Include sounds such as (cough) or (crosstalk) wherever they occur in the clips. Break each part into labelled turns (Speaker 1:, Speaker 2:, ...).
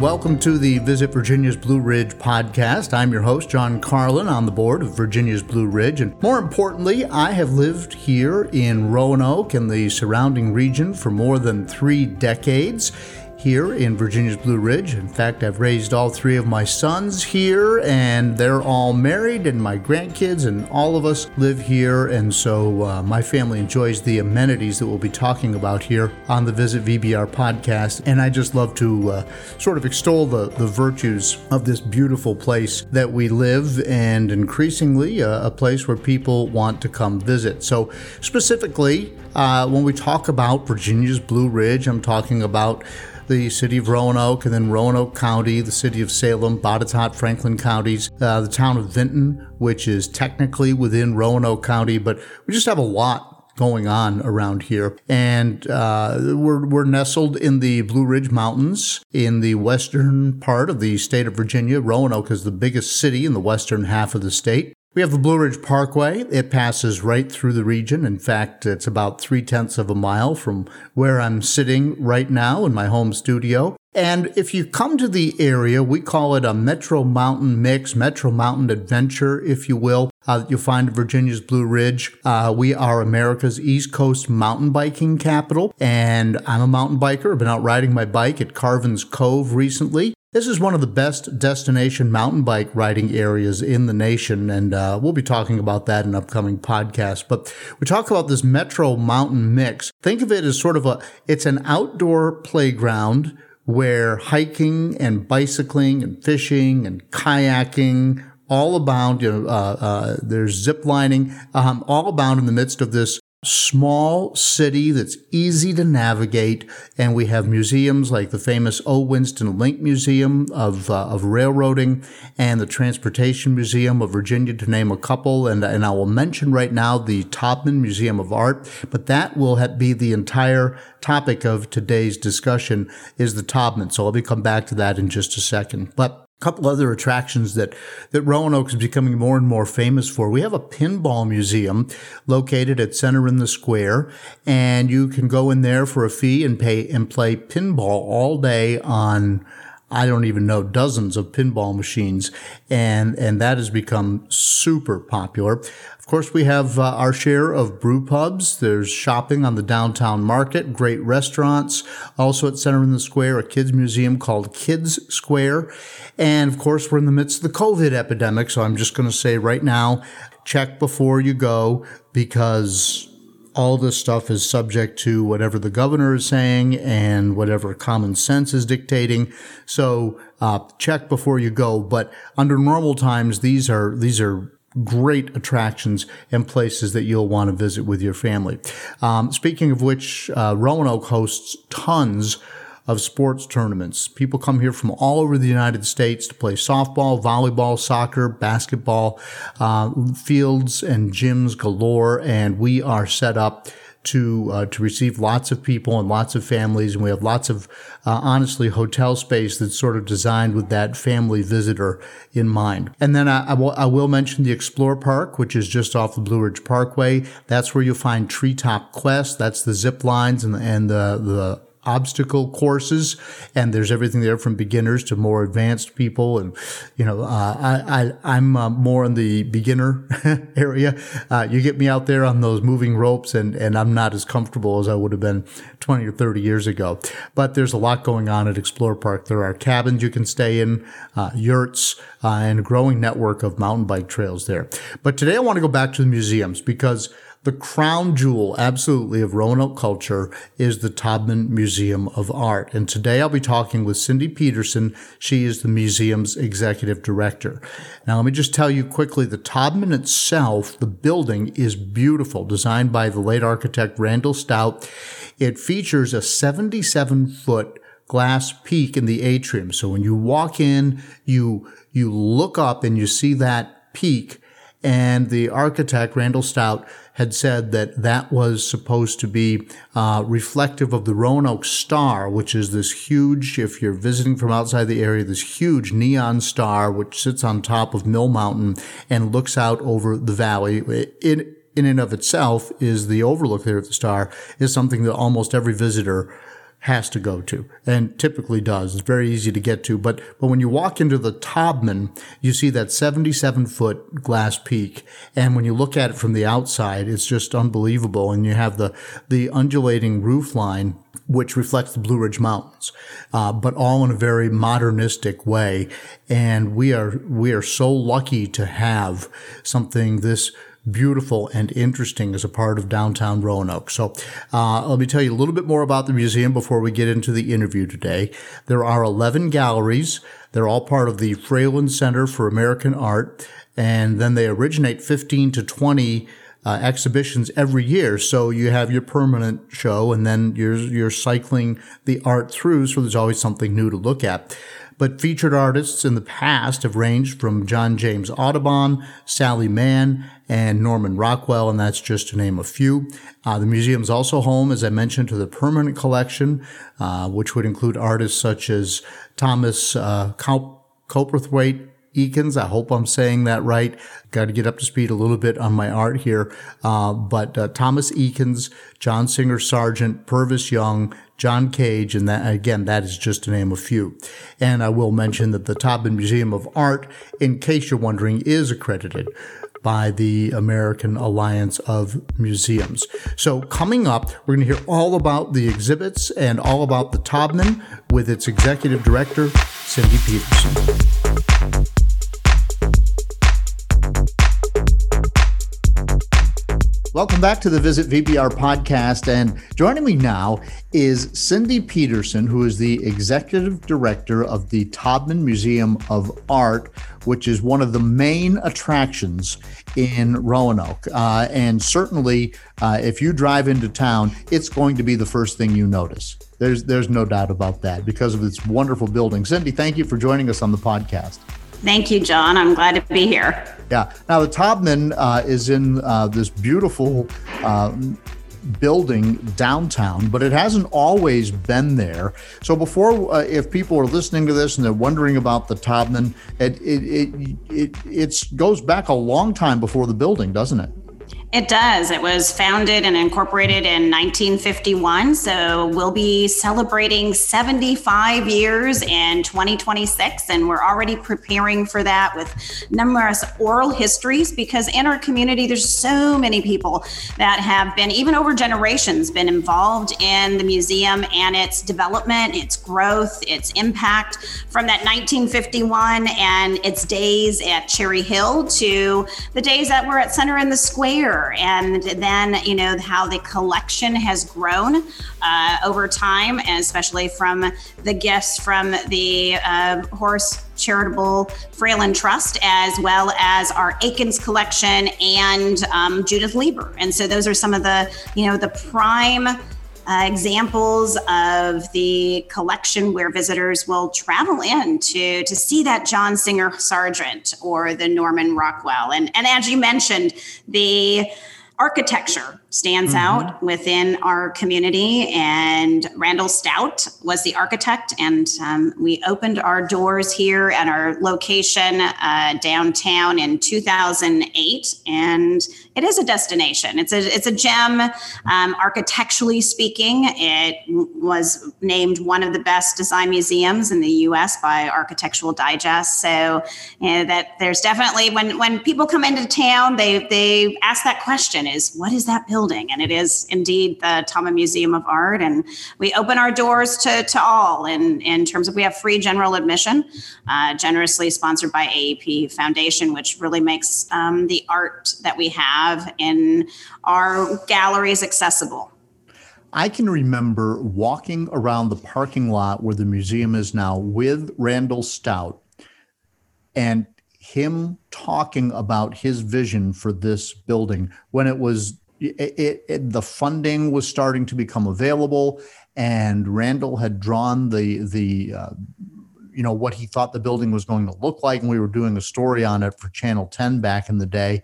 Speaker 1: welcome to the Visit Virginia's Blue Ridge podcast. I'm your host, John Carlin, on the board of Virginia's Blue Ridge. And more importantly, I have lived here in Roanoke and the surrounding region for more than three decades here in Virginia's Blue Ridge. In fact, I've raised all three of my sons here, and they're all married, and my grandkids, and all of us live here. And so uh, my family enjoys the amenities that we'll be talking about here on the Visit VBR podcast. And I just love to uh, sort of extol the, the virtues of this beautiful place that we live, and increasingly uh, a place where people want to come visit. So, specifically, uh, when we talk about Virginia's Blue Ridge, I'm talking about the city of Roanoke, and then Roanoke County, the city of Salem, Botetourt, Franklin counties, uh, the town of Vinton, which is technically within Roanoke County, but we just have a lot going on around here. And uh, we're, we're nestled in the Blue Ridge Mountains in the western part of the state of Virginia. Roanoke is the biggest city in the western half of the state. We have the Blue Ridge Parkway. It passes right through the region. In fact, it's about three tenths of a mile from where I'm sitting right now in my home studio. And if you come to the area, we call it a Metro Mountain mix, Metro Mountain adventure, if you will. Uh, you'll find Virginia's Blue Ridge. Uh, we are America's East Coast mountain biking capital, and I'm a mountain biker. I've been out riding my bike at Carvin's Cove recently. This is one of the best destination mountain bike riding areas in the nation, and uh, we'll be talking about that in upcoming podcasts. But we talk about this Metro Mountain mix. Think of it as sort of a, it's an outdoor playground where hiking and bicycling and fishing and kayaking all abound. You know, uh, uh, there's zip lining, um, all abound in the midst of this small city that's easy to navigate. And we have museums like the famous O. Winston Link Museum of, uh, of Railroading and the Transportation Museum of Virginia, to name a couple. And, and I will mention right now the Taubman Museum of Art, but that will be the entire topic of today's discussion is the Taubman. So I'll be come back to that in just a second. But couple other attractions that, that Roanoke is becoming more and more famous for. We have a pinball museum located at Center in the Square, and you can go in there for a fee and pay and play pinball all day on I don't even know dozens of pinball machines, and and that has become super popular Of course, we have uh, our share of brew pubs. There's shopping on the downtown market, great restaurants. Also at Center in the Square, a kids museum called Kids Square. And of course, we're in the midst of the COVID epidemic. So I'm just going to say right now, check before you go because all this stuff is subject to whatever the governor is saying and whatever common sense is dictating. So uh, check before you go. But under normal times, these are these are great attractions and places that you'll want to visit with your family. Um, speaking of which, uh, Roanoke hosts tons of sports tournaments. People come here from all over the United States to play softball, volleyball, soccer, basketball, uh, fields and gyms galore, and we are set up to uh, to receive lots of people and lots of families, and we have lots of uh, honestly hotel space that's sort of designed with that family visitor in mind. And then I, I, will, I will mention the Explore Park, which is just off the Blue Ridge Parkway. That's where you'll find Treetop Quest. That's the zip lines and the, and the the obstacle courses, and there's everything there from beginners to more advanced people. And you know, uh, I, I am uh, more in the beginner (laughs) area. Uh, you get me out there on those moving ropes, and and I'm not as comfortable as I would have been 20 or 30 years ago. But there's a lot going on at Explore Park. There are cabins you can stay in, uh, yurts, uh, and a growing network of mountain bike trails there. But today I want to go back to the museums because the crown jewel, absolutely, of Roanoke culture is the Taubman Museum of Art. And today I'll be talking with Cindy Peterson. She is the museum's executive director. Now, let me just tell you quickly the Taubman itself, the building is beautiful, designed by the late architect Randall Stout. It features a 77 foot glass peak in the atrium. So when you walk in, you, you look up and you see that peak and the architect, Randall Stout, had said that that was supposed to be uh, reflective of the Roanoke Star, which is this huge, if you're visiting from outside the area, this huge neon star which sits on top of Mill Mountain and looks out over the valley. In, in and of itself is the overlook there of the star is something that almost every visitor has to go to and typically does. It's very easy to get to. But, but when you walk into the Taubman, you see that 77 foot glass peak. And when you look at it from the outside, it's just unbelievable. And you have the, the undulating roof line which reflects the Blue Ridge Mountains, uh, but all in a very modernistic way. And we are we are so lucky to have something this beautiful and interesting as a part of downtown Roanoke. So uh, let me tell you a little bit more about the museum before we get into the interview today. There are 11 galleries. They're all part of the Fralin Center for American Art. And then they originate 15 to 20 uh, exhibitions every year. So you have your permanent show and then you're, you're cycling the art through. So there's always something new to look at. But featured artists in the past have ranged from John James Audubon, Sally Mann, and Norman Rockwell, and that's just to name a few. Uh, the museum is also home, as I mentioned, to the permanent collection, uh, which would include artists such as Thomas uh, Cowperthwaite, Eakins. I hope I'm saying that right. Got to get up to speed a little bit on my art here. Uh, but uh, Thomas Eakins, John Singer Sargent, Purvis Young, John Cage, and that again, that is just to name a few. And I will mention that the Taubman Museum of Art, in case you're wondering, is accredited by the American Alliance of Museums. So coming up, we're going to hear all about the exhibits and all about the Taubman with its executive director, Cindy Peterson. Welcome back to the Visit VBR podcast. And joining me now is Cindy Peterson, who is the executive director of the Taubman Museum of Art, which is one of the main attractions in Roanoke. Uh, and certainly, uh, if you drive into town, it's going to be the first thing you notice. There's, there's no doubt about that because of its wonderful building. Cindy, thank you for joining us on the podcast.
Speaker 2: Thank you, John. I'm glad to be here.
Speaker 1: Yeah. Now, the Taubman uh, is in uh, this beautiful uh, building downtown, but it hasn't always been there. So, before, uh, if people are listening to this and they're wondering about the Taubman, it, it, it, it, it goes back a long time before the building, doesn't it?
Speaker 2: It does. It was founded and incorporated in 1951. So we'll be celebrating 75 years in 2026. And we're already preparing for that with numerous oral histories because in our community, there's so many people that have been, even over generations, been involved in the museum and its development, its growth, its impact from that 1951 and its days at Cherry Hill to the days that we're at Center in the Square and then you know how the collection has grown uh, over time and especially from the gifts from the uh, Horace charitable Fralin Trust, as well as our Eakins collection and um, Judith Leiber. And so those are some of the, you know, the prime uh, examples of the collection where visitors will travel in to, to see that John Singer Sargent or the Norman Rockwell. And, and as you mentioned, the architecture stands mm-hmm. out within our community. And Randall Stout was the architect, and um, we opened our doors here at our location uh, downtown in 2008. And it is a destination. It's a it's a gem. Um, architecturally speaking, it was named one of the best design museums in the U.S. by Architectural Digest. So you know, that there's definitely when when people come into town, they they ask that question: Is what is that building? and it is indeed the Taubman Museum of Art. And we open our doors to, to all in, in terms of we have free general admission, uh, generously sponsored by AEP Foundation, which really makes um, the art that we have in our galleries accessible.
Speaker 1: I can remember walking around the parking lot where the museum is now with Randall Stout and him talking about his vision for this building. When it was it, it, the funding was starting to become available, and Randall had drawn the the uh, you know what he thought the building was going to look like, and we were doing a story on it for Channel 10 back in the day,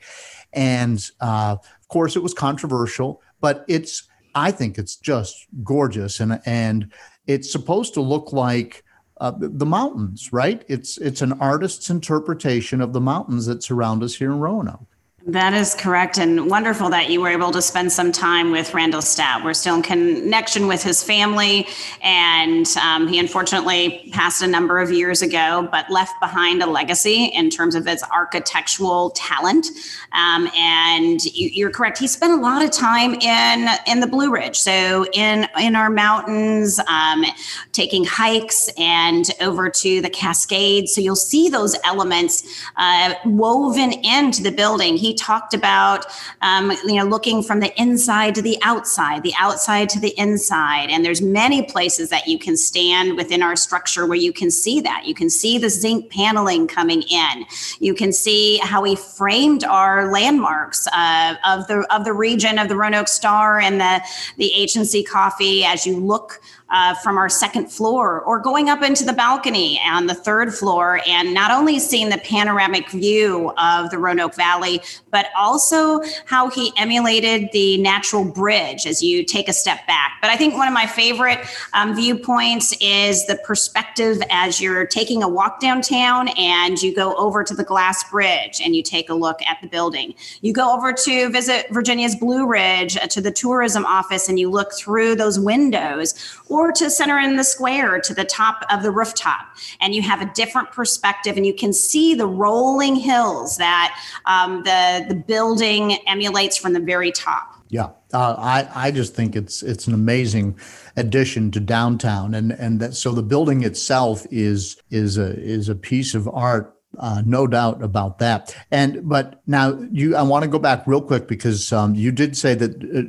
Speaker 1: and uh, of course it was controversial, but it's I think it's just gorgeous, and and it's supposed to look like. Uh, the mountains, right? It's it's an artist's interpretation of the mountains that surround us here in Roanoke.
Speaker 2: That is correct, and wonderful that you were able to spend some time with Randall Stout. We're still in connection with his family, and um, he unfortunately passed a number of years ago, but left behind a legacy in terms of his architectural talent. Um, and you, are correct; he spent a lot of time in in the Blue Ridge, so in in our mountains, um, taking hikes, and over to the Cascades. So you'll see those elements uh, woven into the building. He talked about, um, you know, looking from the inside to the outside, the outside to the inside. And there's many places that you can stand within our structure where you can see that. You can see the zinc paneling coming in. You can see how we framed our landmarks uh, of the of the region of the Roanoke Star and the the agency coffee as you look uh, from our second floor or going up into the balcony on the third floor and not only seeing the panoramic view of the Roanoke Valley, but also how he emulated the natural bridge as you take a step back. But I think one of my favorite um, viewpoints is the perspective as you're taking a walk downtown and you go over to the glass bridge and you take a look at the building. You go over to visit Virginia's Blue Ridge uh, to the tourism office and you look through those windows or to center in the square to the top of the rooftop. And you have a different perspective and you can see the rolling hills that um, the, the building emulates from the very top.
Speaker 1: Yeah, uh, I, I just think it's it's an amazing addition to downtown, and and that so the building itself is is a is a piece of art uh, no doubt about that. And but now you, I want to go back real quick because um, you did say that uh,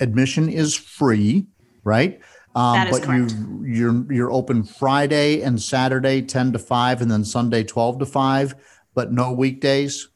Speaker 1: admission is free, right?
Speaker 2: Um,
Speaker 1: but correct. you you're you're open Friday and Saturday 10 to 5 and then Sunday 12 to 5, but no weekdays.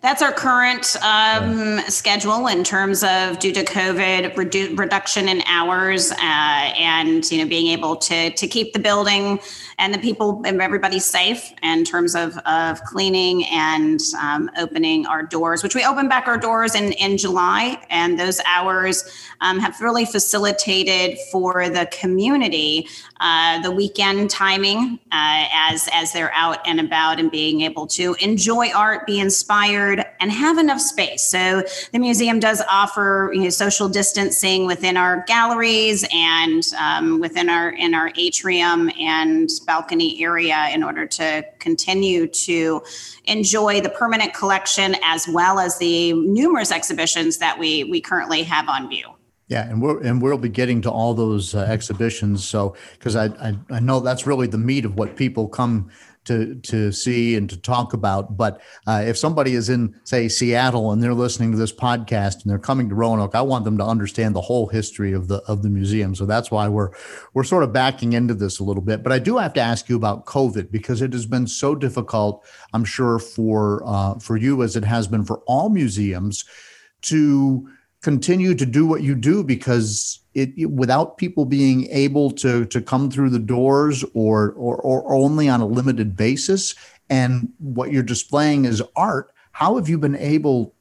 Speaker 2: That's our current um, schedule in terms of due to COVID redu- reduction in hours uh, and you know being able to to keep the building and the people and everybody safe in terms of of cleaning and um, opening our doors, which we open back our doors in in July, and those hours um, have really facilitated for the community uh, the weekend timing uh, as as they're out and about and being able to enjoy art, be inspired, and have enough space. So the museum does offer you know, social distancing within our galleries and um, within our in our atrium and balcony area in order to continue to enjoy the permanent collection as well as the numerous exhibitions that we we currently have on view.
Speaker 1: Yeah, and we're and we'll be getting to all those uh, exhibitions. So because I, I, I know that's really the meat of what people come to to see and to talk about. But uh, if somebody is in say Seattle and they're listening to this podcast and they're coming to Roanoke, I want them to understand the whole history of the of the museum. So that's why we're we're sort of backing into this a little bit. But I do have to ask you about COVID because it has been so difficult. I'm sure for uh, for you as it has been for all museums to continue to do what you do because it, it, without people being able to to come through the doors or, or or only on a limited basis and what you're displaying is art how have you been able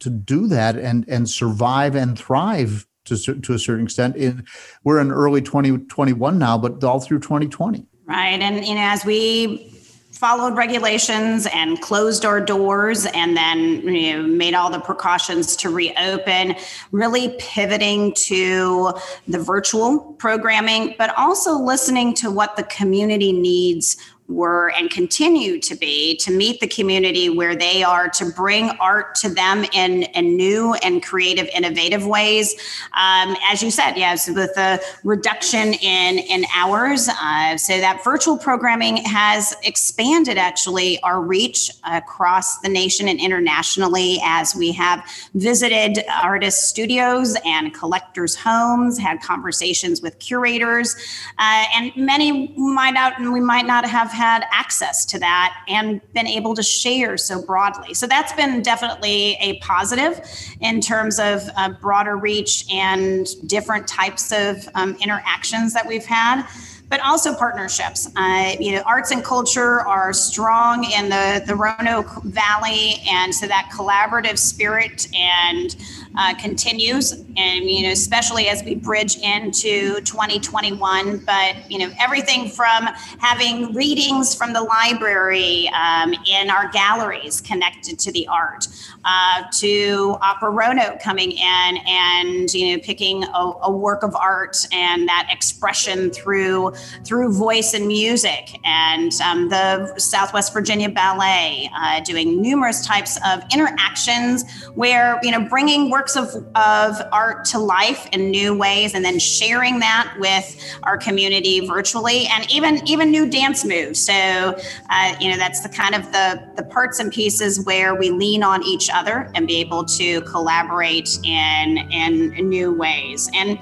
Speaker 1: to do that and and survive and thrive to to a certain extent? In we're in early 2021 now but all through 2020
Speaker 2: right and you know as we followed regulations and closed our doors and then you know, made all the precautions to reopen, really pivoting to the virtual programming, but also listening to what the community needs were and continue to be to meet the community where they are to bring art to them in, in new and creative innovative ways. Um, as you said yes with the reduction in in hours uh, so that virtual programming has expanded actually our reach across the nation and internationally as we have visited artist studios and collectors homes had conversations with curators uh, and many might not we might not have had access to that and been able to share so broadly. So that's been definitely a positive in terms of broader reach and different types of um, interactions that we've had but also partnerships. Uh, you know, arts and culture are strong in the, the Roanoke Valley, and so that collaborative spirit and uh, continues, and you know, especially as we bridge into 2021. But you know, everything from having readings from the library um, in our galleries connected to the art, uh, to Opera Roanoke coming in and you know picking a, a work of art and that expression through through voice and music, and um, the Southwest Virginia Ballet uh, doing numerous types of interactions where you know bringing works of, of art to life in new ways and then sharing that with our community virtually and even even new dance moves. So uh, you know that's the kind of the the parts and pieces where we lean on each other and be able to collaborate in in new ways. And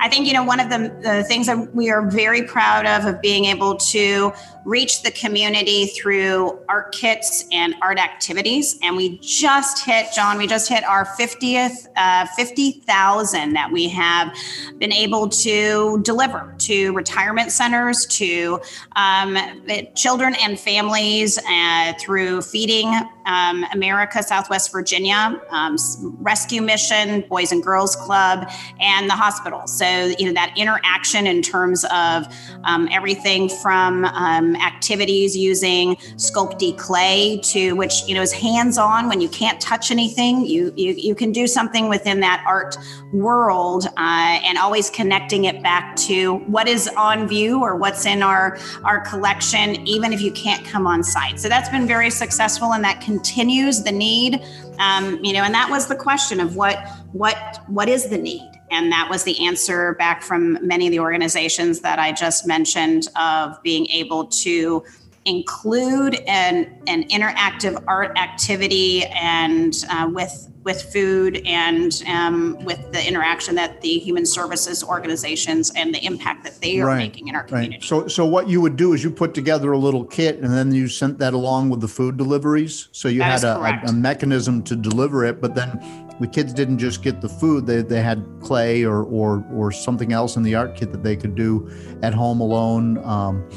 Speaker 2: I think, you know, one of the, the things that we are very proud of, of being able to reach the community through art kits and art activities. And we just hit, John, we just hit our 50th, uh, 50,000 that we have been able to deliver to retirement centers, to um, children and families uh, through Feeding um, America, Southwest Virginia, um, Rescue Mission, Boys and Girls Club, and the hospital. So, you know, that interaction in terms of um, everything from um, activities using Sculpey clay to which you know is hands-on. When you can't touch anything you you, you can do something within that art world uh, and always connecting it back to what is on view or what's in our our collection even if you can't come on site. So that's been very successful and that continues the need. Um, you know and that was the question of what what what is the need and that was the answer back from many of the organizations that I just mentioned of being able to include an, an interactive art activity and uh, with with food and um, with the interaction that the human services organizations and the impact that they are right, making in our community.
Speaker 1: Right. So, so what you would do is you put together a little kit and then you sent that along with the food deliveries. So you that had a, a, a mechanism to deliver it, but then the kids didn't just get the food; they, they had clay or or or something else in the art kit that they could do at home alone, um,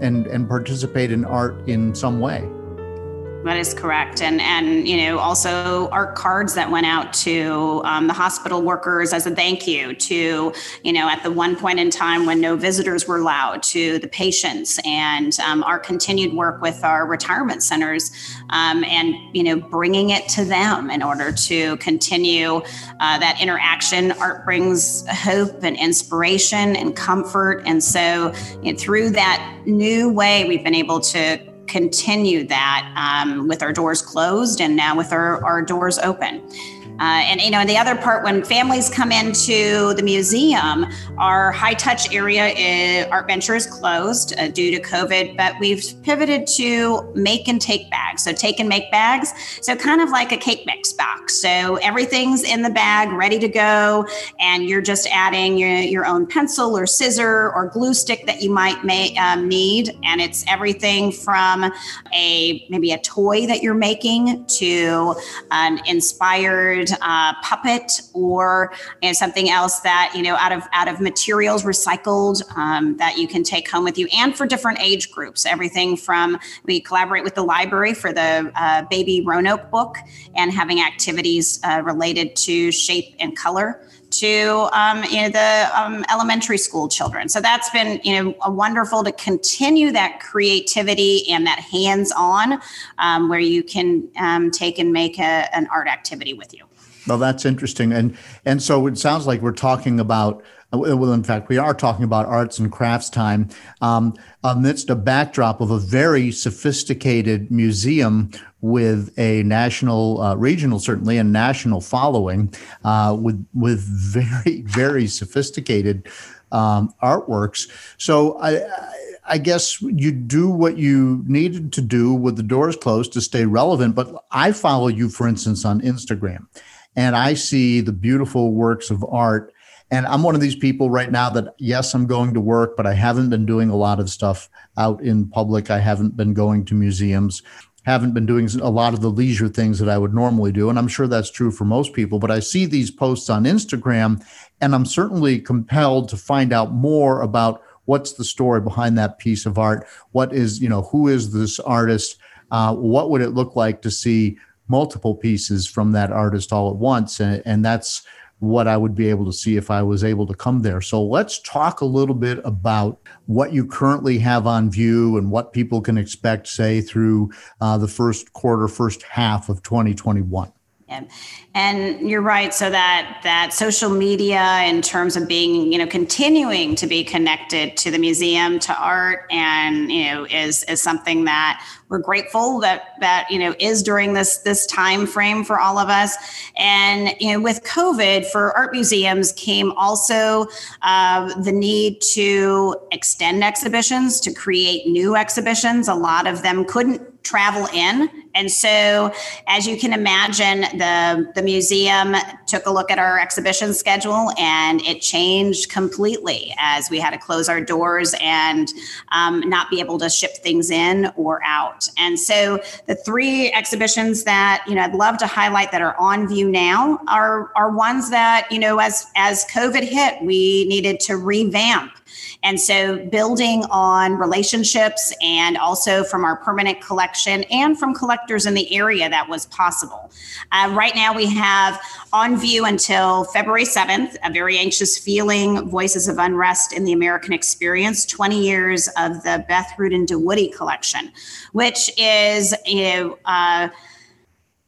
Speaker 1: and and participate in art in some way.
Speaker 2: That is correct, and and you know also art cards that went out to um, the hospital workers as a thank you to you know at the one point in time when no visitors were allowed to the patients and um, our continued work with our retirement centers um, and you know bringing it to them in order to continue uh, that interaction. Art brings hope and inspiration and comfort, and so you know, through that new way we've been able to continue that um, with our doors closed and now with our, our doors open. Uh, and you know, the other part when families come into the museum, our high touch area, is, Art Venture is closed uh, due to COVID, but we've pivoted to make and take bags. So take and make bags. So kind of like a cake mix box. So everything's in the bag, ready to go, and you're just adding your, your own pencil or scissor or glue stick that you might may, um, need, and it's everything from a maybe a toy that you're making to an inspired uh, puppet or you know, something else that you know out of out of materials recycled um, that you can take home with you, and for different age groups. Everything from we collaborate with the library for the uh, Baby Roanoke book and having activities uh, related to shape and color to um, you know the um, elementary school children. So that's been you know wonderful to continue that creativity and that hands-on um, where you can um, take and make a, an art activity with you.
Speaker 1: Well, that's interesting, and and so it sounds like we're talking about. Well, in fact, we are talking about arts and crafts time um, amidst a backdrop of a very sophisticated museum with a national, uh, regional, certainly, and national following, uh, with with very (laughs) very sophisticated um, artworks. So I, I guess you do what you needed to do with the doors closed to stay relevant. But I follow you, for instance, on Instagram and I see the beautiful works of art. And I'm one of these people right now that, yes, I'm going to work, but I haven't been doing a lot of stuff out in public. I haven't been going to museums, haven't been doing a lot of the leisure things that I would normally do. And I'm sure that's true for most people. But I see these posts on Instagram, and I'm certainly compelled to find out more about what's the story behind that piece of art. What is, you know, who is this artist? Uh, what would it look like to see multiple pieces from that artist all at once. And, and that's what I would be able to see if I was able to come there. So let's talk a little bit about what you currently have on view and what people can expect, say, through uh, the first quarter, first half of 2021.
Speaker 2: Yeah. And you're right. So that that social media, in terms of being, you know, continuing to be connected to the museum, to art, and you know, is is something that we're grateful that that you know is during this this time frame for all of us. And you know, with COVID, for art museums came also uh, the need to extend exhibitions, to create new exhibitions. A lot of them couldn't travel in. And so, as you can imagine, the, the museum took a look at our exhibition schedule and it changed completely as we had to close our doors and um, not be able to ship things in or out. And so, the three exhibitions that you know I'd love to highlight that are on view now are are ones that you know as as COVID hit, we needed to revamp and so, building on relationships and also from our permanent collection and from collectors in the area, that was possible. Uh, right now, we have on view until February 7th a very anxious feeling, Voices of Unrest in the American Experience 20 years of the Beth Rudin DeWoody collection, which is, a uh,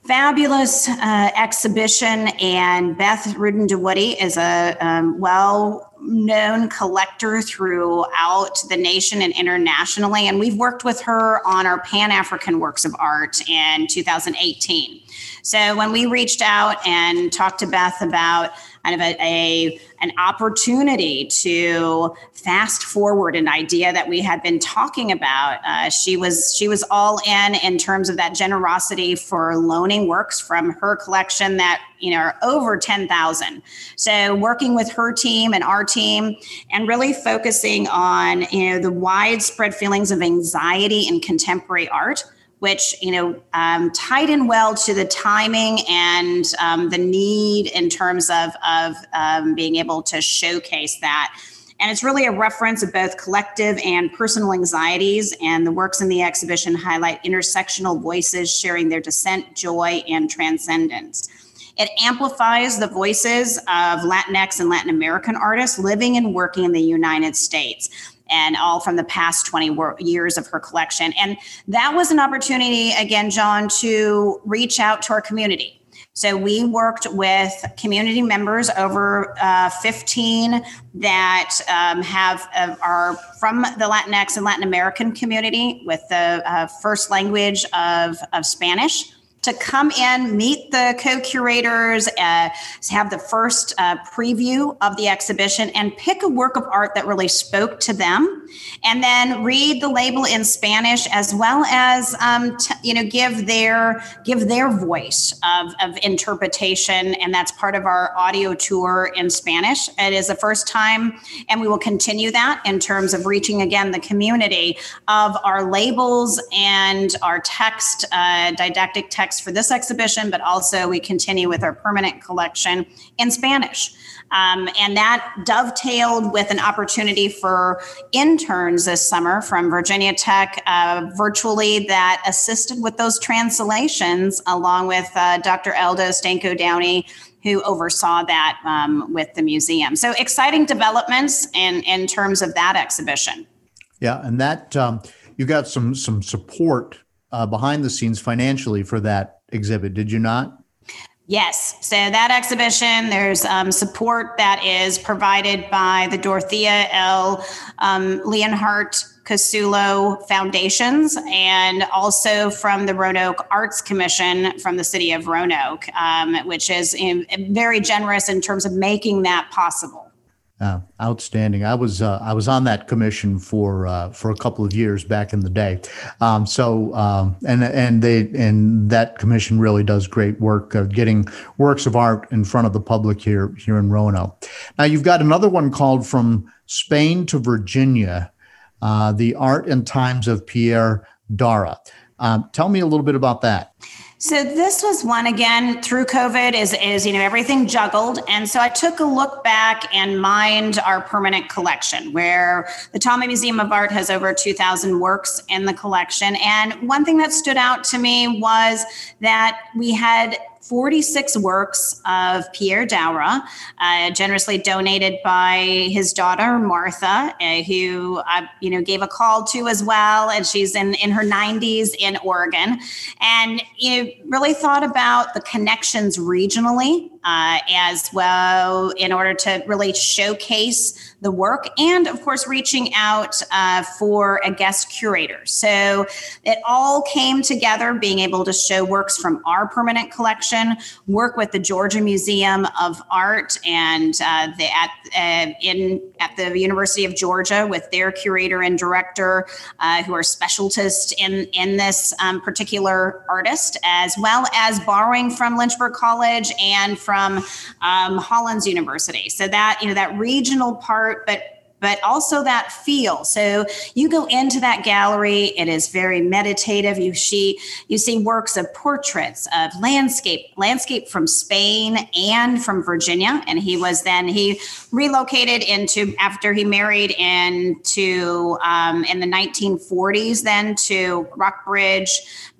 Speaker 2: fabulous uh, exhibition. And Beth Rudin DeWoody is a um, well known collector throughout the nation and internationally. And we've worked with her on our Pan African works of art in 2018. So when we reached out and talked to Beth about kind of a, a, an opportunity to fast forward an idea that we had been talking about. Uh, she was she was all in in terms of that generosity for loaning works from her collection that you know are over ten thousand. So working with her team and our team, and really focusing on you know the widespread feelings of anxiety in contemporary art which you know um, tied in well to the timing and um, the need in terms of of um, being able to showcase that. And it's really a reference of both collective and personal anxieties. And the works in the exhibition highlight intersectional voices sharing their descent, joy, and transcendence. It amplifies the voices of Latinx and Latin American artists living and working in the United States and all from the past 20 years of her collection. And that was an opportunity, again, John, to reach out to our community. So we worked with community members over uh, 15 that um, have uh, are from the Latinx and Latin American community with the uh, first language of, of Spanish to come in, meet the co-curators, uh, have the first uh, preview of the exhibition, and pick a work of art that really spoke to them, and then read the label in Spanish as well as um, t- you know give their give their voice of, of interpretation, and that's part of our audio tour in Spanish. It is the first time, and we will continue that in terms of reaching again the community of our labels and our text uh, didactic text text for this exhibition, but also we continue with our permanent collection in Spanish. Um, and that dovetailed with an opportunity for interns this summer from Virginia Tech uh, virtually that assisted with those translations along with uh, Dr. Eldo Stanko Downey who oversaw that um, with the museum. So exciting developments in, in terms of that exhibition.
Speaker 1: Yeah, and that um, you got some some support uh, behind the scenes financially for that exhibit, did you not?
Speaker 2: Yes. So that exhibition, there's um, support that is provided by the Dorothea L. Um, Leonhardt Casulo Foundations and also from the Roanoke Arts Commission from the city of Roanoke, um, which is in, very generous in terms of making that possible.
Speaker 1: Uh, outstanding. I was uh, I was on that commission for uh, for a couple of years back in the day. Um, so um, and and they and that commission really does great work of getting works of art in front of the public here here in Roanoke. Now you've got another one called from Spain to Virginia, uh, the art and times of Pierre Daura. Um, tell me a little bit about that.
Speaker 2: So this was one again through COVID is is you know everything juggled. And so I took a look back and mined our permanent collection where the Taubman Museum of Art has over 2000 works in the collection. And one thing that stood out to me was that we had 46 works of Pierre Daura, uh, generously donated by his daughter Martha, uh, who I, you know gave a call to as well, and she's in in her 90s in Oregon, and you know, really thought about the connections regionally uh, as well in order to really showcase the work and of course reaching out uh, for a guest curator. So it all came together being able to show works from our permanent collection work with the georgia museum of art and uh, the at uh, in at the university of georgia with their curator and director uh, who are specialists in in this um, particular artist as well as borrowing from lynchburg college and from um, Hollins University. So that you know that regional part, but but also that feel. So you go into that gallery, it is very meditative. You see you see works of portraits of landscape, landscape from Spain and from Virginia. And he was then he relocated into after he married into um, in the 1940s then to Rockbridge,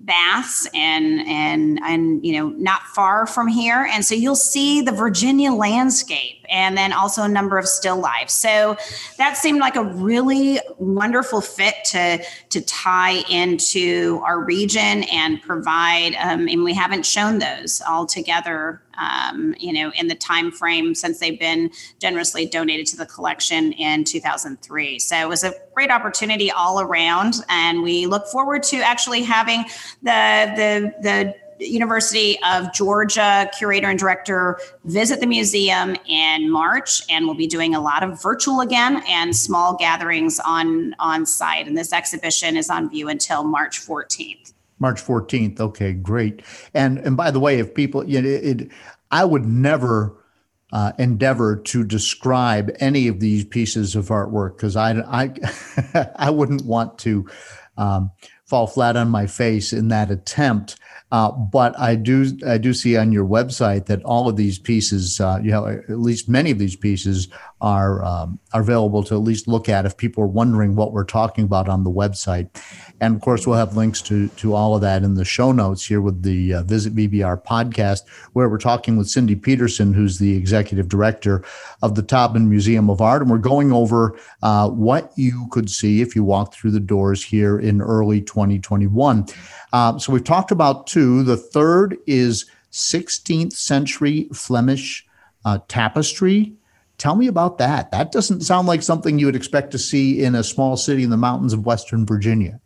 Speaker 2: Baths, and and and you know not far from here. And so you'll see the Virginia landscape and then also a number of still lifes. So that seemed like a really wonderful fit to to tie into our region and provide. Um, and we haven't shown those all together. Um, you know, in the time frame since they've been generously donated to the collection in 2003. So it was a great opportunity all around, and we look forward to actually having the the the University of Georgia curator and director visit the museum in March, and we'll be doing a lot of virtual again and small gatherings on on site. And this exhibition is on view until March 14th.
Speaker 1: March 14th. Okay, great. And and by the way, if people, you know, it, I would never uh, endeavor to describe any of these pieces of artwork because I I (laughs) I wouldn't want to um, fall flat on my face in that attempt. Uh, but I do I do see on your website that all of these pieces, uh, you know, at least many of these pieces are um, are available to at least look at if people are wondering what we're talking about on the website. And of course, we'll have links to to all of that in the show notes here with the uh, Visit VBR podcast, where we're talking with Cindy Peterson, who's the executive director of the Taubman Museum of Art, and we're going over uh, what you could see if you walked through the doors here in early 2021. Uh, so we've talked about two. The third is 16th century Flemish uh, tapestry Tell me about that. That doesn't sound like something you would expect to see in a small city in the mountains of Western Virginia.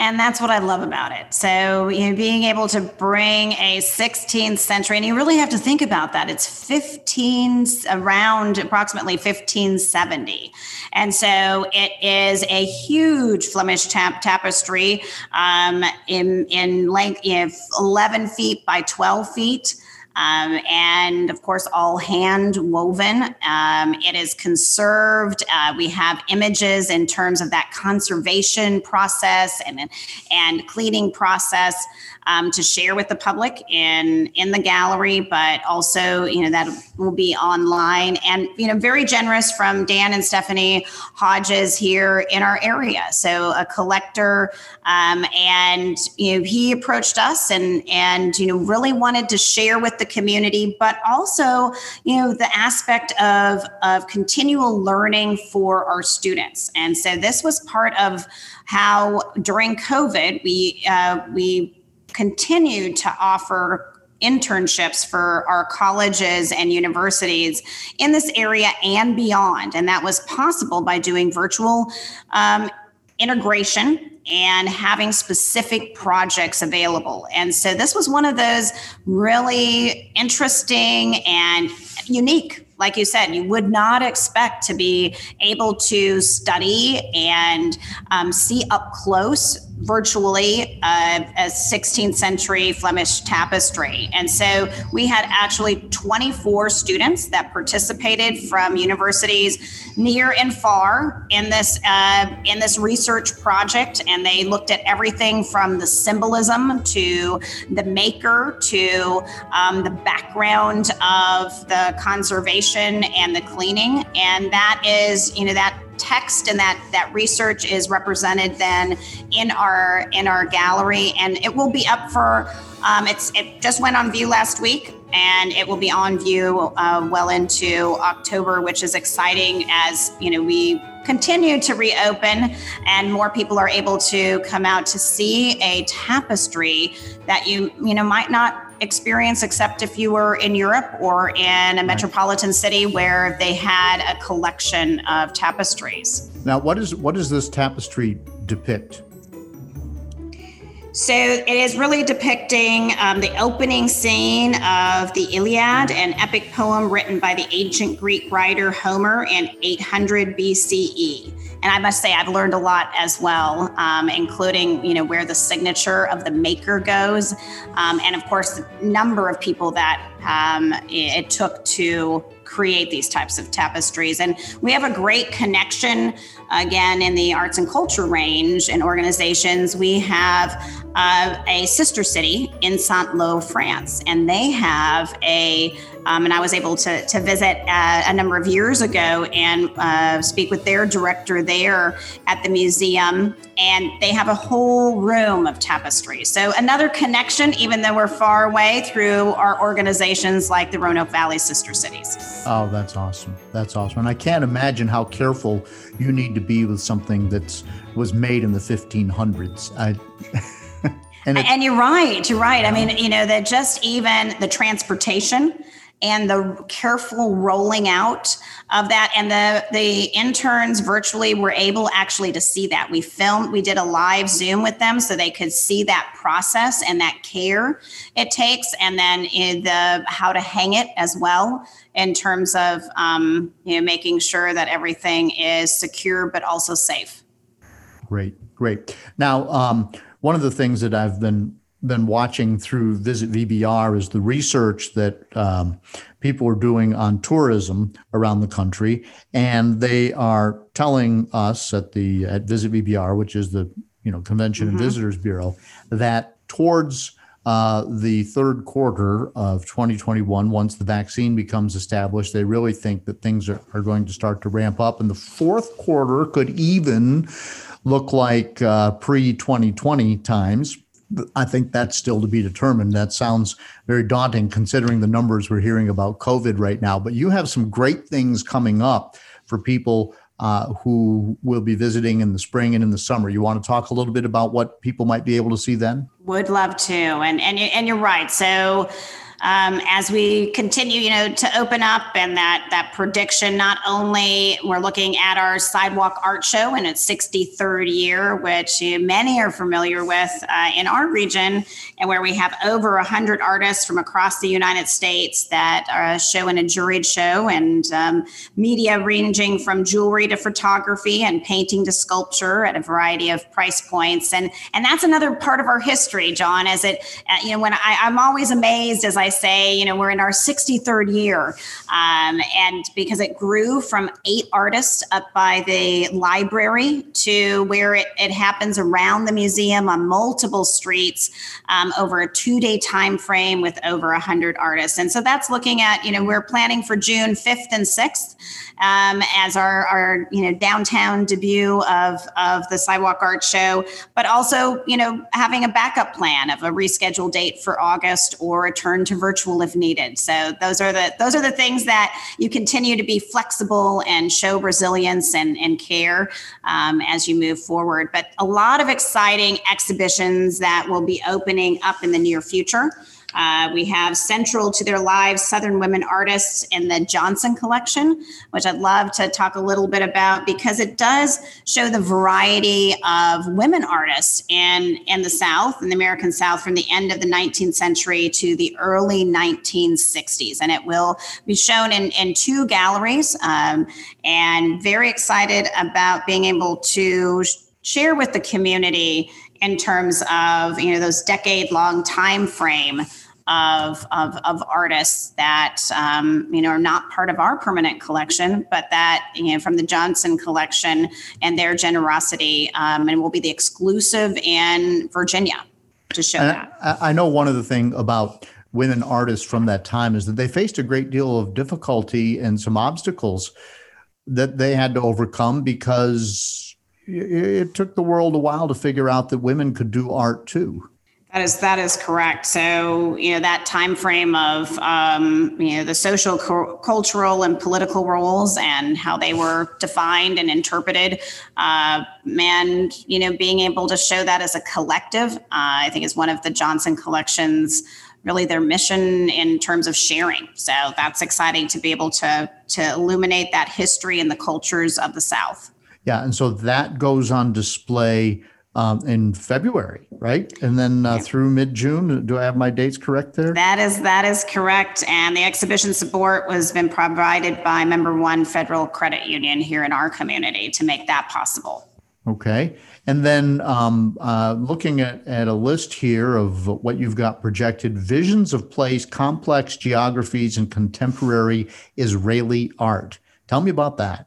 Speaker 2: And that's what I love about it. So, you know, being able to bring a 16th century, and you really have to think about that. It's 15, around approximately 1570. And so it is a huge Flemish tap- tapestry um, in, in length, you know, 11 feet by 12 feet. Um, and of course, all hand woven. Um, it is conserved. Uh, we have images in terms of that conservation process and and cleaning process um, to share with the public in in the gallery, but also you know that will be online and you know very generous from Dan and Stephanie Hodges here in our area. So a collector, um, and you know he approached us and and you know really wanted to share with the community, but also you know the aspect of of continual learning for our students. And so this was part of how during COVID we uh, we continued to offer internships for our colleges and universities in this area and beyond. And that was possible by doing virtual um, integration and having specific projects available. And so this was one of those really interesting and unique like you said, you would not expect to be able to study and um, see up close virtually uh, a 16th century Flemish tapestry. And so we had actually 24 students that participated from universities near and far in this uh, in this research project, and they looked at everything from the symbolism to the maker to um, the background of the conservation and the cleaning, and that is you know that text and that that research is represented then in our in our gallery. And it will be up for um, it's it just went on view last week and it will be on view uh, well into October, which is exciting as you know we continue to reopen and more people are able to come out to see a tapestry that you you know might not experience except if you were in Europe or in a metropolitan city where they had a collection of tapestries.
Speaker 1: Now, what is what does this tapestry depict?
Speaker 2: So it is really depicting um, the opening scene of the Iliad, an epic poem written by the ancient Greek writer Homer in 800 BCE. And I must say, I've learned a lot as well, um, including you know where the signature of the maker goes, um, and of course the number of people that um, it took to create these types of tapestries. And we have a great connection again in the arts and culture range and organizations. We have uh, a sister city in Saint Lô, France, and they have a um, and I was able to, to visit uh, a number of years ago and uh, speak with their director there at the museum. And they have a whole room of tapestry. So, another connection, even though we're far away, through our organizations like the Roanoke Valley Sister Cities.
Speaker 1: Oh, that's awesome. That's awesome. And I can't imagine how careful you need to be with something that was made in the 1500s. I, (laughs)
Speaker 2: and, and, you're right. You're right. I mean, you know, that just even the transportation and the careful rolling out of that. And the the interns virtually were able actually to see that. We filmed we did a live zoom with them so they could see that process and that care it takes and then the how to hang it as well in terms of um, you know making sure that everything is secure but also safe.
Speaker 1: Great great. Now um, one of the things that i've been been watching through Visit VBR is the research that um, people are doing on tourism around the country, and they are telling us at the at Visit VBR, which is the you know Convention mm-hmm. and Visitors Bureau, that towards uh, the third quarter of 2021, once the vaccine becomes established, they really think that things are, are going to start to ramp up, and the fourth quarter could even look like uh, pre 2020 times I think that's still to be determined. That sounds very daunting considering the numbers we're hearing about COVID right now. But you have some great things coming up for people uh, who will be visiting in the spring and in the summer. You want to talk a little bit about what people might be able to see then?
Speaker 2: Would love to, and and and you're right. So um, as we continue, you know, to open up and that that prediction. Not only we're looking at our sidewalk art show in its 63rd year, which many are familiar with uh, in our region, and where we have over 100 artists from across the United States that are showing a juried show and um, media ranging from jewelry to photography and painting to sculpture at a variety of price points. And and that's another part of our history, John. As it, uh, you know, when I, I'm always amazed as I say, you know, we're in our 63rd year. Um, and because it grew from eight artists up by the library to where it, it happens around the museum on multiple streets um, over a two day time frame with over 100 artists. And so that's looking at, you know, we're planning for June 5th and 6th um, as our, our, you know, downtown debut of, of the Sidewalk Art Show, but also, you know, having a backup plan of a rescheduled date for August or a turn to virtual if needed. So those are the those are the things that you continue to be flexible and show resilience and, and care um, as you move forward. But a lot of exciting exhibitions that will be opening up in the near future. Uh, we have central to their lives Southern women artists in the Johnson collection, which I'd love to talk a little bit about because it does show the variety of women artists in, in the South, in the American South, from the end of the 19th century to the early 1960s. And it will be shown in, in two galleries. Um, and very excited about being able to share with the community in terms of you know those decade long time frame of, of, of artists that um, you know are not part of our permanent collection, but that you know from the Johnson collection and their generosity, um, and will be the exclusive in Virginia to show
Speaker 1: and
Speaker 2: that.
Speaker 1: I, I know one of the thing about women artists from that time is that they faced a great deal of difficulty and some obstacles that they had to overcome because it took the world a while to figure out that women could do art too.
Speaker 2: That is that is correct. So you know that time frame of um, you know the social, cu- cultural, and political roles and how they were defined and interpreted, uh, and you know being able to show that as a collective, uh, I think is one of the Johnson collections really their mission in terms of sharing. So that's exciting to be able to to illuminate that history and the cultures of the South.
Speaker 1: Yeah, and so that goes on display um, in February, right? And then uh, through mid June. Do I have my dates correct there?
Speaker 2: That is that is correct. And the exhibition support was been provided by Member One Federal Credit Union here in our community to make that possible.
Speaker 1: Okay. And then um, uh, looking at, at a list here of what you've got projected visions of place, complex geographies, and contemporary Israeli art. Tell me about that.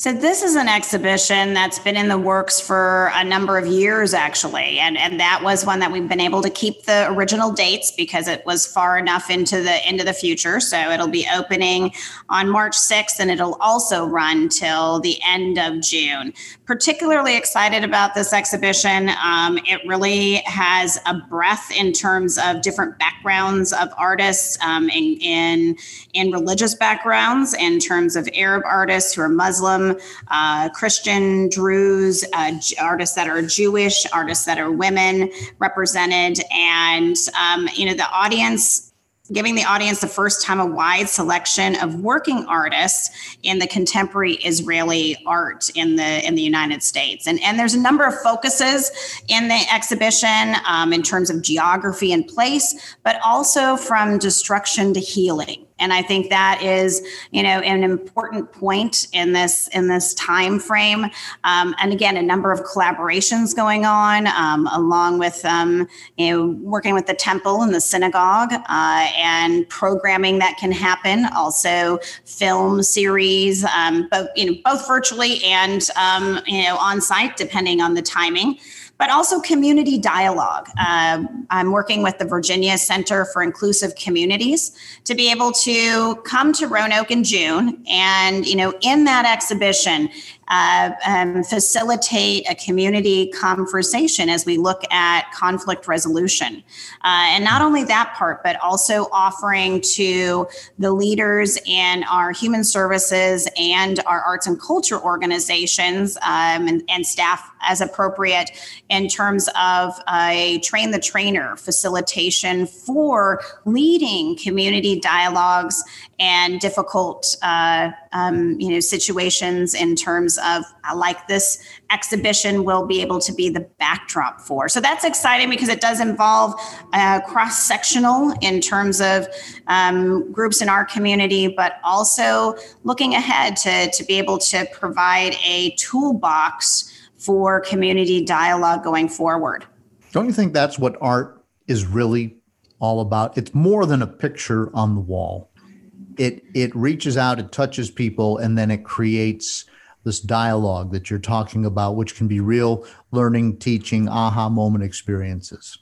Speaker 2: So this is an exhibition that's been in the works for a number of years, actually, and and that was one that we've been able to keep the original dates because it was far enough into the into the future. So it'll be opening on March 6th, and it'll also run till the end of June. Particularly excited about this exhibition. Um, it really has a breadth in terms of different backgrounds of artists um, in, in in religious backgrounds, in terms of Arab artists who are Muslim uh, Christian, Druze, uh, artists that are Jewish, artists that are women represented. And, um, you know, the audience giving the audience the first time a wide selection of working artists in the contemporary Israeli art in the in the United States. And, and there's a number of focuses in the exhibition um, in terms of geography and place, but also from destruction to healing and i think that is you know an important point in this in this time frame um, and again a number of collaborations going on um, along with um, you know working with the temple and the synagogue uh, and programming that can happen also film series um, both you know both virtually and um, you know on site depending on the timing but also community dialogue. Uh, I'm working with the Virginia Center for Inclusive Communities to be able to come to Roanoke in June, and you know, in that exhibition, uh, um, facilitate a community conversation as we look at conflict resolution. Uh, and not only that part, but also offering to the leaders in our human services and our arts and culture organizations um, and, and, staff as appropriate in terms of a train the trainer facilitation for leading community dialogues and difficult uh, um, you know situations in terms of uh, like this exhibition will be able to be the backdrop for. So that's exciting because it does involve uh, cross sectional in terms of um, groups in our community but also looking ahead to, to be able to provide a toolbox for community dialogue going forward.
Speaker 1: Don't you think that's what art is really all about? It's more than a picture on the wall it it reaches out, it touches people, and then it creates this dialogue that you're talking about, which can be real learning, teaching, aha moment experiences.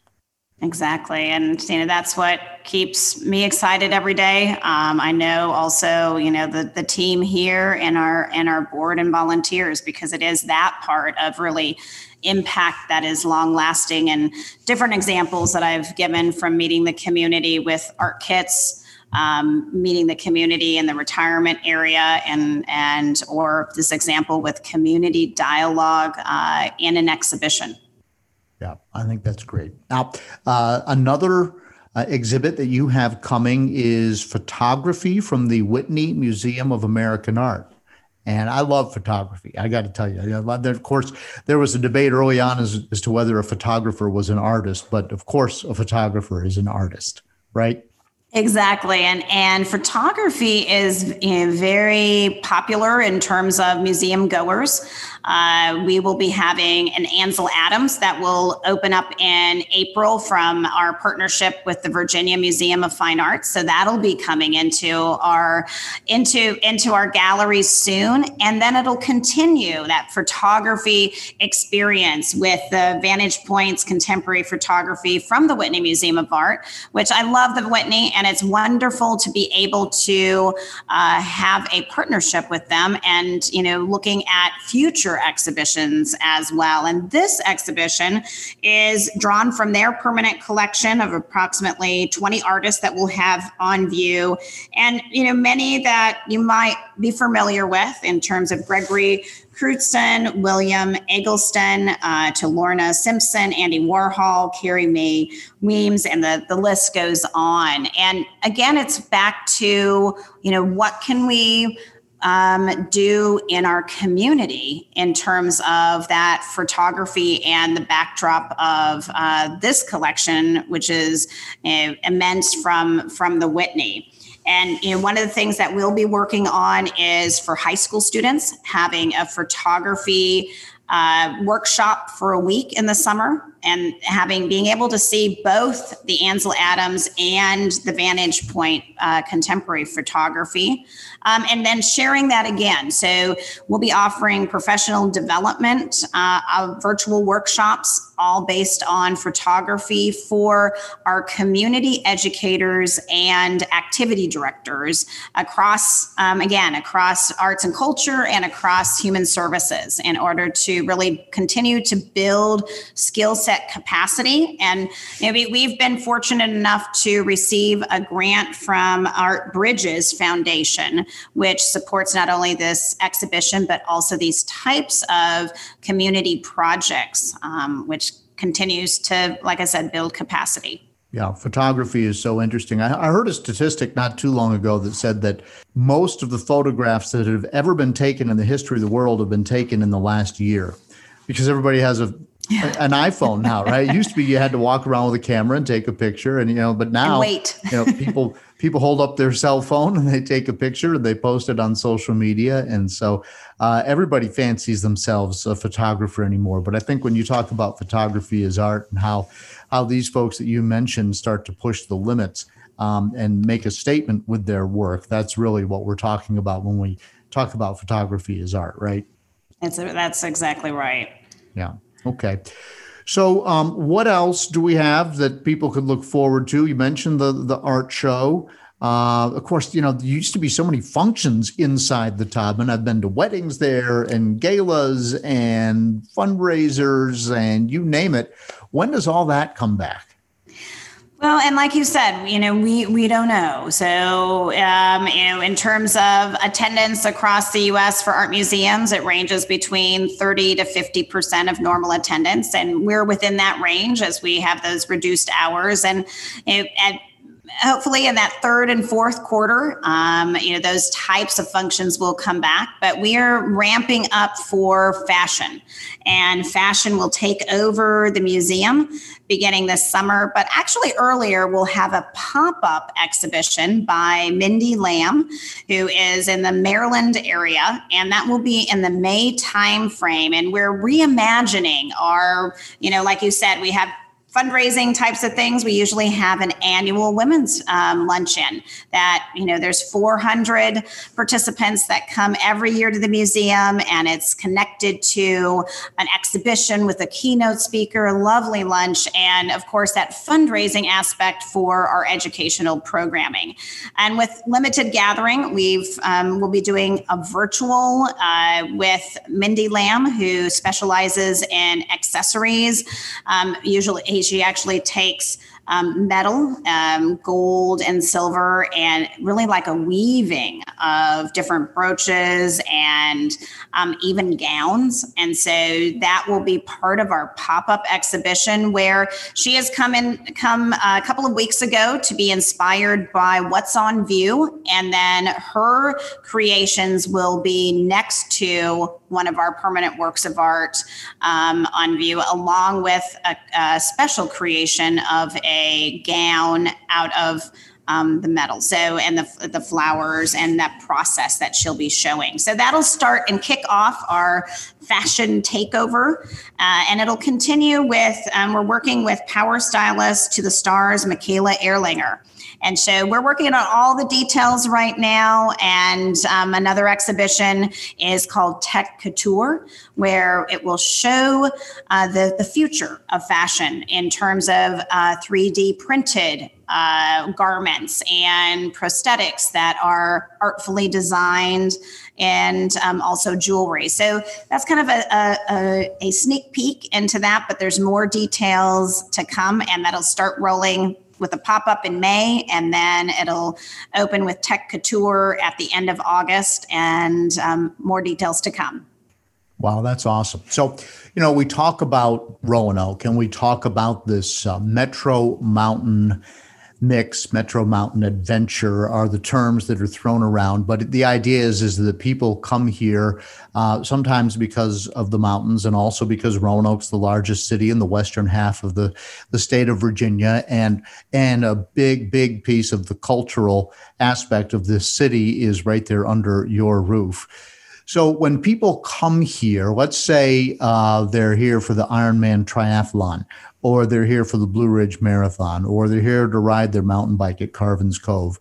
Speaker 2: Exactly, and you know that's what keeps me excited every day. Um, I know also, you know, the the team here and our and our board and volunteers because it is that part of really impact that is long lasting and different examples that I've given from meeting the community with art kits um, meeting the community in the retirement area and and or this example with community dialogue uh, in an exhibition
Speaker 1: yeah i think that's great now uh, another uh, exhibit that you have coming is photography from the whitney museum of american art and I love photography. I got to tell you, of course, there was a debate early on as, as to whether a photographer was an artist, but of course, a photographer is an artist, right?
Speaker 2: Exactly. And and photography is you know, very popular in terms of museum goers. Uh, we will be having an Ansel Adams that will open up in April from our partnership with the Virginia Museum of Fine Arts. So that'll be coming into our into into our galleries soon, and then it'll continue that photography experience with the Vantage Points Contemporary Photography from the Whitney Museum of Art, which I love the Whitney, and it's wonderful to be able to uh, have a partnership with them, and you know, looking at future exhibitions as well. And this exhibition is drawn from their permanent collection of approximately 20 artists that we'll have on view. And, you know, many that you might be familiar with in terms of Gregory Crewdson, William Eggleston, uh, to Lorna Simpson, Andy Warhol, Carrie Mae Weems, and the, the list goes on. And again, it's back to, you know, what can we um, do in our community in terms of that photography and the backdrop of uh, this collection, which is uh, immense from from the Whitney. And you know, one of the things that we'll be working on is for high school students having a photography uh, workshop for a week in the summer and having being able to see both the Ansel Adams and the Vantage Point uh, contemporary photography, um, and then sharing that again. So we'll be offering professional development uh, of virtual workshops, all based on photography for our community educators and activity directors across, um, again, across arts and culture and across human services, in order to really continue to build skill set capacity. And maybe we've been fortunate enough to receive a grant from Art Bridges Foundation, which supports not only this exhibition, but also these types of community projects, um, which continues to, like I said, build capacity.
Speaker 1: Yeah, photography is so interesting. I, I, heard a statistic not too long ago that said that most of the photographs that have ever been taken in the history of the world have been taken in the last year because everybody has a an (laughs) iPhone now, right? It used to be you had to walk around with a camera and take a picture, and you know, but now,
Speaker 2: wait.
Speaker 1: you know, people (laughs) people hold up their cell phone and they take a picture and they post it on social media, and so uh, everybody fancies themselves a photographer anymore. But I think when you talk about photography as art and how how these folks that you mentioned start to push the limits um, and make a statement with their work, that's really what we're talking about when we talk about photography as art, right?
Speaker 2: That's exactly right.
Speaker 1: Yeah. Okay. So, um, what else do we have that people could look forward to? You mentioned the the art show. Uh, of course, you know there used to be so many functions inside the Taubman. I've been to weddings there, and galas, and fundraisers, and you name it. When does all that come back?
Speaker 2: Well, and like you said, you know, we we don't know. So, um, you know, in terms of attendance across the U.S. for art museums, it ranges between thirty to fifty percent of normal attendance, and we're within that range as we have those reduced hours. And, know, at hopefully in that third and fourth quarter, um, you know, those types of functions will come back. But we are ramping up for fashion, and fashion will take over the museum beginning this summer. But actually, earlier we'll have a pop-up exhibition by Mindy Lam, who is in the Maryland area, and that will be in the May timeframe. And we're reimagining our, you know, like you said, we have fundraising types of things we usually have an annual women's um, luncheon that you know there's 400 participants that come every year to the museum and it's connected to an exhibition with a keynote speaker a lovely lunch and of course that fundraising aspect for our educational programming. And with limited gathering we've um, we'll be doing a virtual uh, with mindy lam who specializes in accessories um, usually she actually takes um, metal, um, gold, and silver, and really like a weaving of different brooches and um, even gowns. And so that will be part of our pop up exhibition where she has come in, come uh, a couple of weeks ago to be inspired by what's on view. And then her creations will be next to one of our permanent works of art um, on view, along with a, a special creation of a gown out of um, the metal. So, and the, the flowers and that process that she'll be showing. So, that'll start and kick off our fashion takeover. Uh, and it'll continue with, um, we're working with power stylist to the stars, Micaela Erlanger. And so we're working on all the details right now. And um, another exhibition is called Tech Couture, where it will show uh, the, the future of fashion in terms of uh, 3D printed uh, garments and prosthetics that are artfully designed and um, also jewelry. So that's kind of a, a, a, sneak peek into that, but there's more details to come, and that'll start rolling with a pop up in May, and then it'll open with Tech Couture at the end of August, and um, more details to come.
Speaker 1: Wow, that's awesome. So, you know, we talk about Roanoke and we talk about this uh, Metro Mountain mix, Metro Mountain Adventure are the terms that are thrown around. But the idea is, is that people come here uh, sometimes because of the mountains and also because Roanoke's the largest city in the western half of the, the state of Virginia. And, and a big, big piece of the cultural aspect of this city is right there under your roof. So when people come here, let's say uh, they're here for the Ironman Triathlon, or they're here for the Blue Ridge Marathon, or they're here to ride their mountain bike at Carvin's Cove.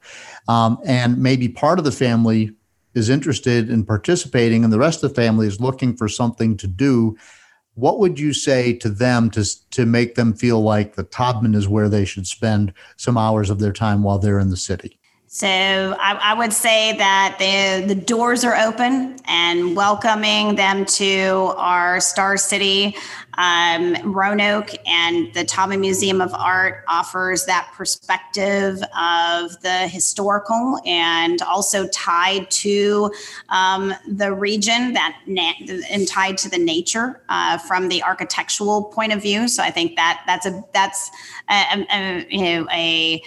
Speaker 1: Um, and maybe part of the family is interested in participating, and the rest of the family is looking for something to do. What would you say to them to, to make them feel like the Taubman is where they should spend some hours of their time while they're in the city?
Speaker 2: So I, I, would say that the the doors are open and welcoming them to our Star City. Um, Roanoke and the Taubman Museum of Art offers that perspective of the historical and also tied to um, the region that na- and tied to the nature uh, from the architectural point of view. So I think that that's a that's a, a you know a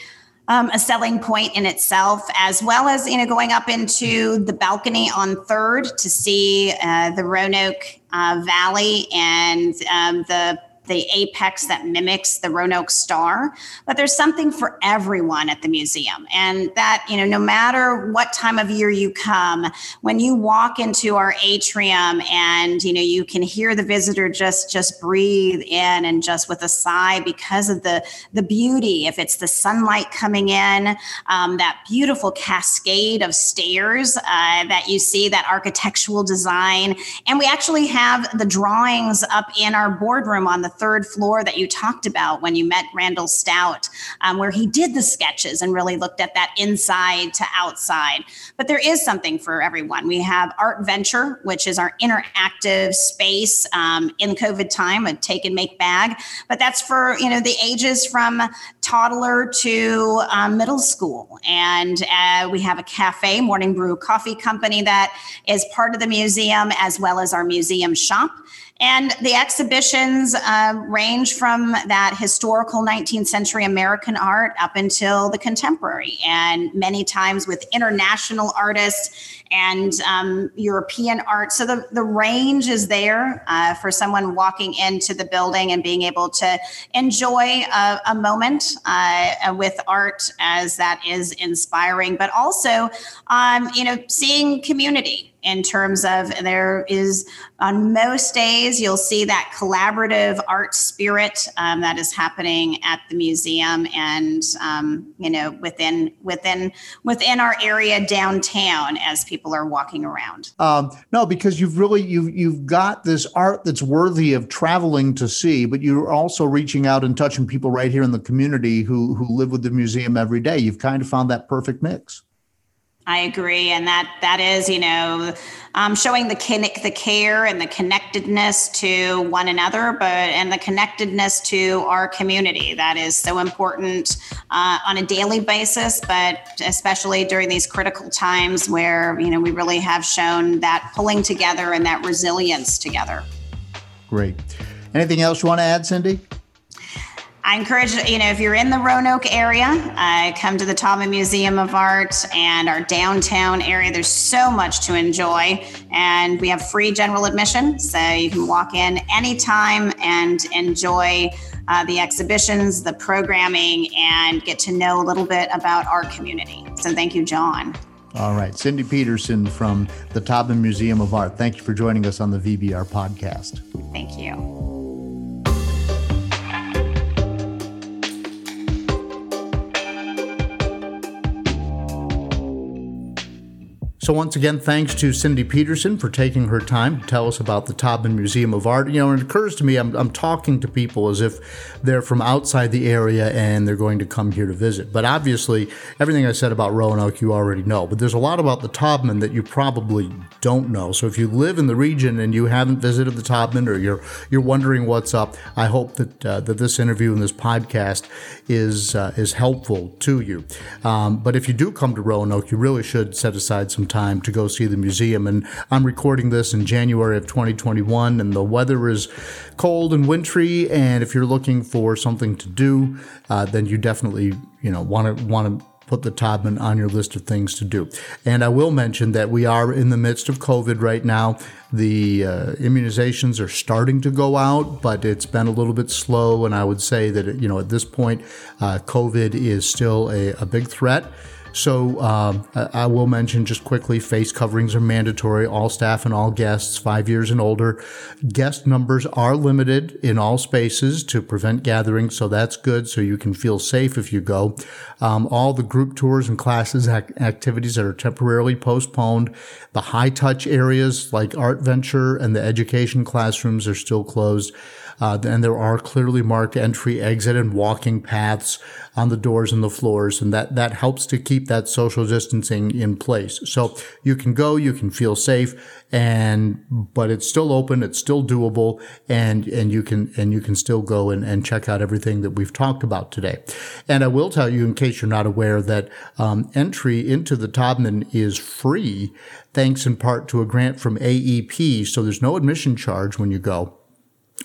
Speaker 2: um, a selling point in itself, as well as you know going up into the balcony on Third to see uh, the Roanoke uh, Valley and um, the the apex that mimics the Roanoke Star. But there's something for everyone at the museum. And that, you know, no matter what time of year you come, when you walk into our atrium and, you know, you can hear the visitor just just breathe in and just with a sigh because of the the beauty. If it's the sunlight coming in, um, that beautiful cascade of stairs uh, that you see, that architectural design. And we actually have the drawings up in our boardroom on the third floor that you talked about when you met Randall Stout, um, where he did the sketches and really looked at that inside to outside. But there is something for everyone. We have Art Venture, which is our interactive space um, in COVID time, a take and make bag. But that's for you know the ages from toddler to um, middle school. And uh, we have a cafe, Morning Brew Coffee Company, that is part of the museum as well as our museum shop. And the exhibitions uh, range from that historical 19th century American art up until the contemporary, and many times with international artists and um, European art. So the, the range is there uh, for someone walking into the building and being able to enjoy a, a moment uh, with art as that is inspiring, but also, um, you know, seeing community in terms of there is on most days you'll see that collaborative art spirit um, that is happening at the museum and um, you know within within within our area downtown as people are walking around. Um,
Speaker 1: no because you've really you've you've got this art that's worthy of traveling to see but you're also reaching out and touching people right here in the community who who live with the museum every day. You've kind of found that perfect mix
Speaker 2: I agree, and that that is, you know, um, showing the the care and the connectedness to one another, but and the connectedness to our community. That is so important uh, on a daily basis, but especially during these critical times where you know we really have shown that pulling together and that resilience together.
Speaker 1: Great. Anything else you want to add, Cindy?
Speaker 2: I encourage, you know, if you're in the Roanoke area, uh, come to the Taubman Museum of Art and our downtown area. There's so much to enjoy. And we have free general admission. So you can walk in anytime and enjoy uh, the exhibitions, the programming, and get to know a little bit about our community. So thank you, John.
Speaker 1: All right. Cindy Peterson from the Taubman Museum of Art. Thank you for joining us on the VBR podcast.
Speaker 2: Thank you.
Speaker 1: So, once again, thanks to Cindy Peterson for taking her time to tell us about the Taubman Museum of Art. You know, it occurs to me I'm, I'm talking to people as if they're from outside the area and they're going to come here to visit. But obviously, everything I said about Roanoke you already know. But there's a lot about the Taubman that you probably don't know. So, if you live in the region and you haven't visited the Taubman or you're you're wondering what's up, I hope that uh, that this interview and this podcast is uh, is helpful to you. Um, but if you do come to Roanoke, you really should set aside some time to go see the museum. And I'm recording this in January of 2021, and the weather is cold and wintry. And if you're looking for something to do, uh, then you definitely you know want to want to put the Taubman on your list of things to do. And I will mention that we are in the midst of COVID right now. The uh, immunizations are starting to go out, but it's been a little bit slow. And I would say that, you know, at this point, uh, COVID is still a, a big threat. So um, I will mention just quickly face coverings are mandatory, all staff and all guests, five years and older. Guest numbers are limited in all spaces to prevent gatherings, so that's good, so you can feel safe if you go. Um, all the group tours and classes ac- activities that are temporarily postponed. The high touch areas like Art Venture and the education classrooms are still closed. Uh, and there are clearly marked entry, exit, and walking paths on the doors and the floors, and that that helps to keep that social distancing in place. So you can go, you can feel safe, and but it's still open, it's still doable, and and you can and you can still go and, and check out everything that we've talked about today. And I will tell you, in case you're not aware, that um, entry into the Taubman is free, thanks in part to a grant from AEP. So there's no admission charge when you go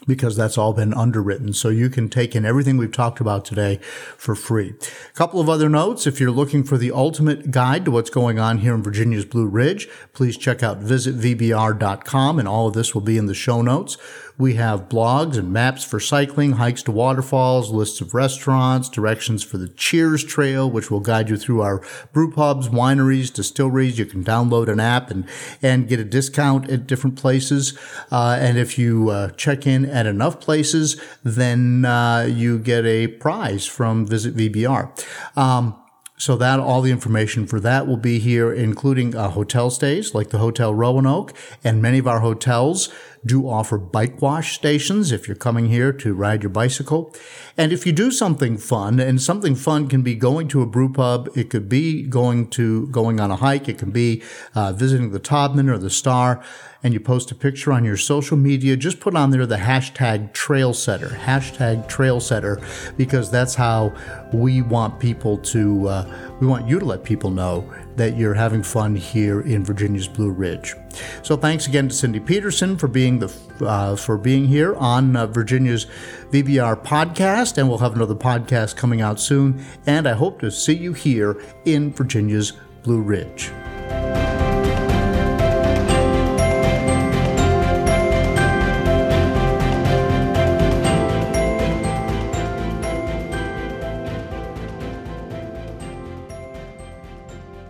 Speaker 1: because that's all been underwritten. So you can take in everything we've talked about today for free. A couple of other notes. If you're looking for the ultimate guide to what's going on here in Virginia's Blue Ridge, please check out visitvbr.com and all of this will be in the show notes. We have blogs and maps for cycling, hikes to waterfalls, lists of restaurants, directions for the Cheers Trail, which will guide you through our brew pubs, wineries, distilleries. You can download an app and, and get a discount at different places. Uh, and if you uh, check in at enough places, then uh, you get a prize from Visit VBR. Um, so that all the information for that will be here, including uh, hotel stays like the Hotel Roanoke, and many of our hotels do offer bike wash stations if you're coming here to ride your bicycle. And if you do something fun, and something fun can be going to a brew pub, it could be going to going on a hike, it can be uh, visiting the Taubman or the Star and you post a picture on your social media, just put on there the hashtag trail setter, hashtag trail setter, because that's how we want people to, uh, we want you to let people know that you're having fun here in Virginia's Blue Ridge. So thanks again to Cindy Peterson for being the uh, for being here on uh, Virginia's VBR podcast, and we'll have another podcast coming out soon. And I hope to see you here in Virginia's Blue Ridge.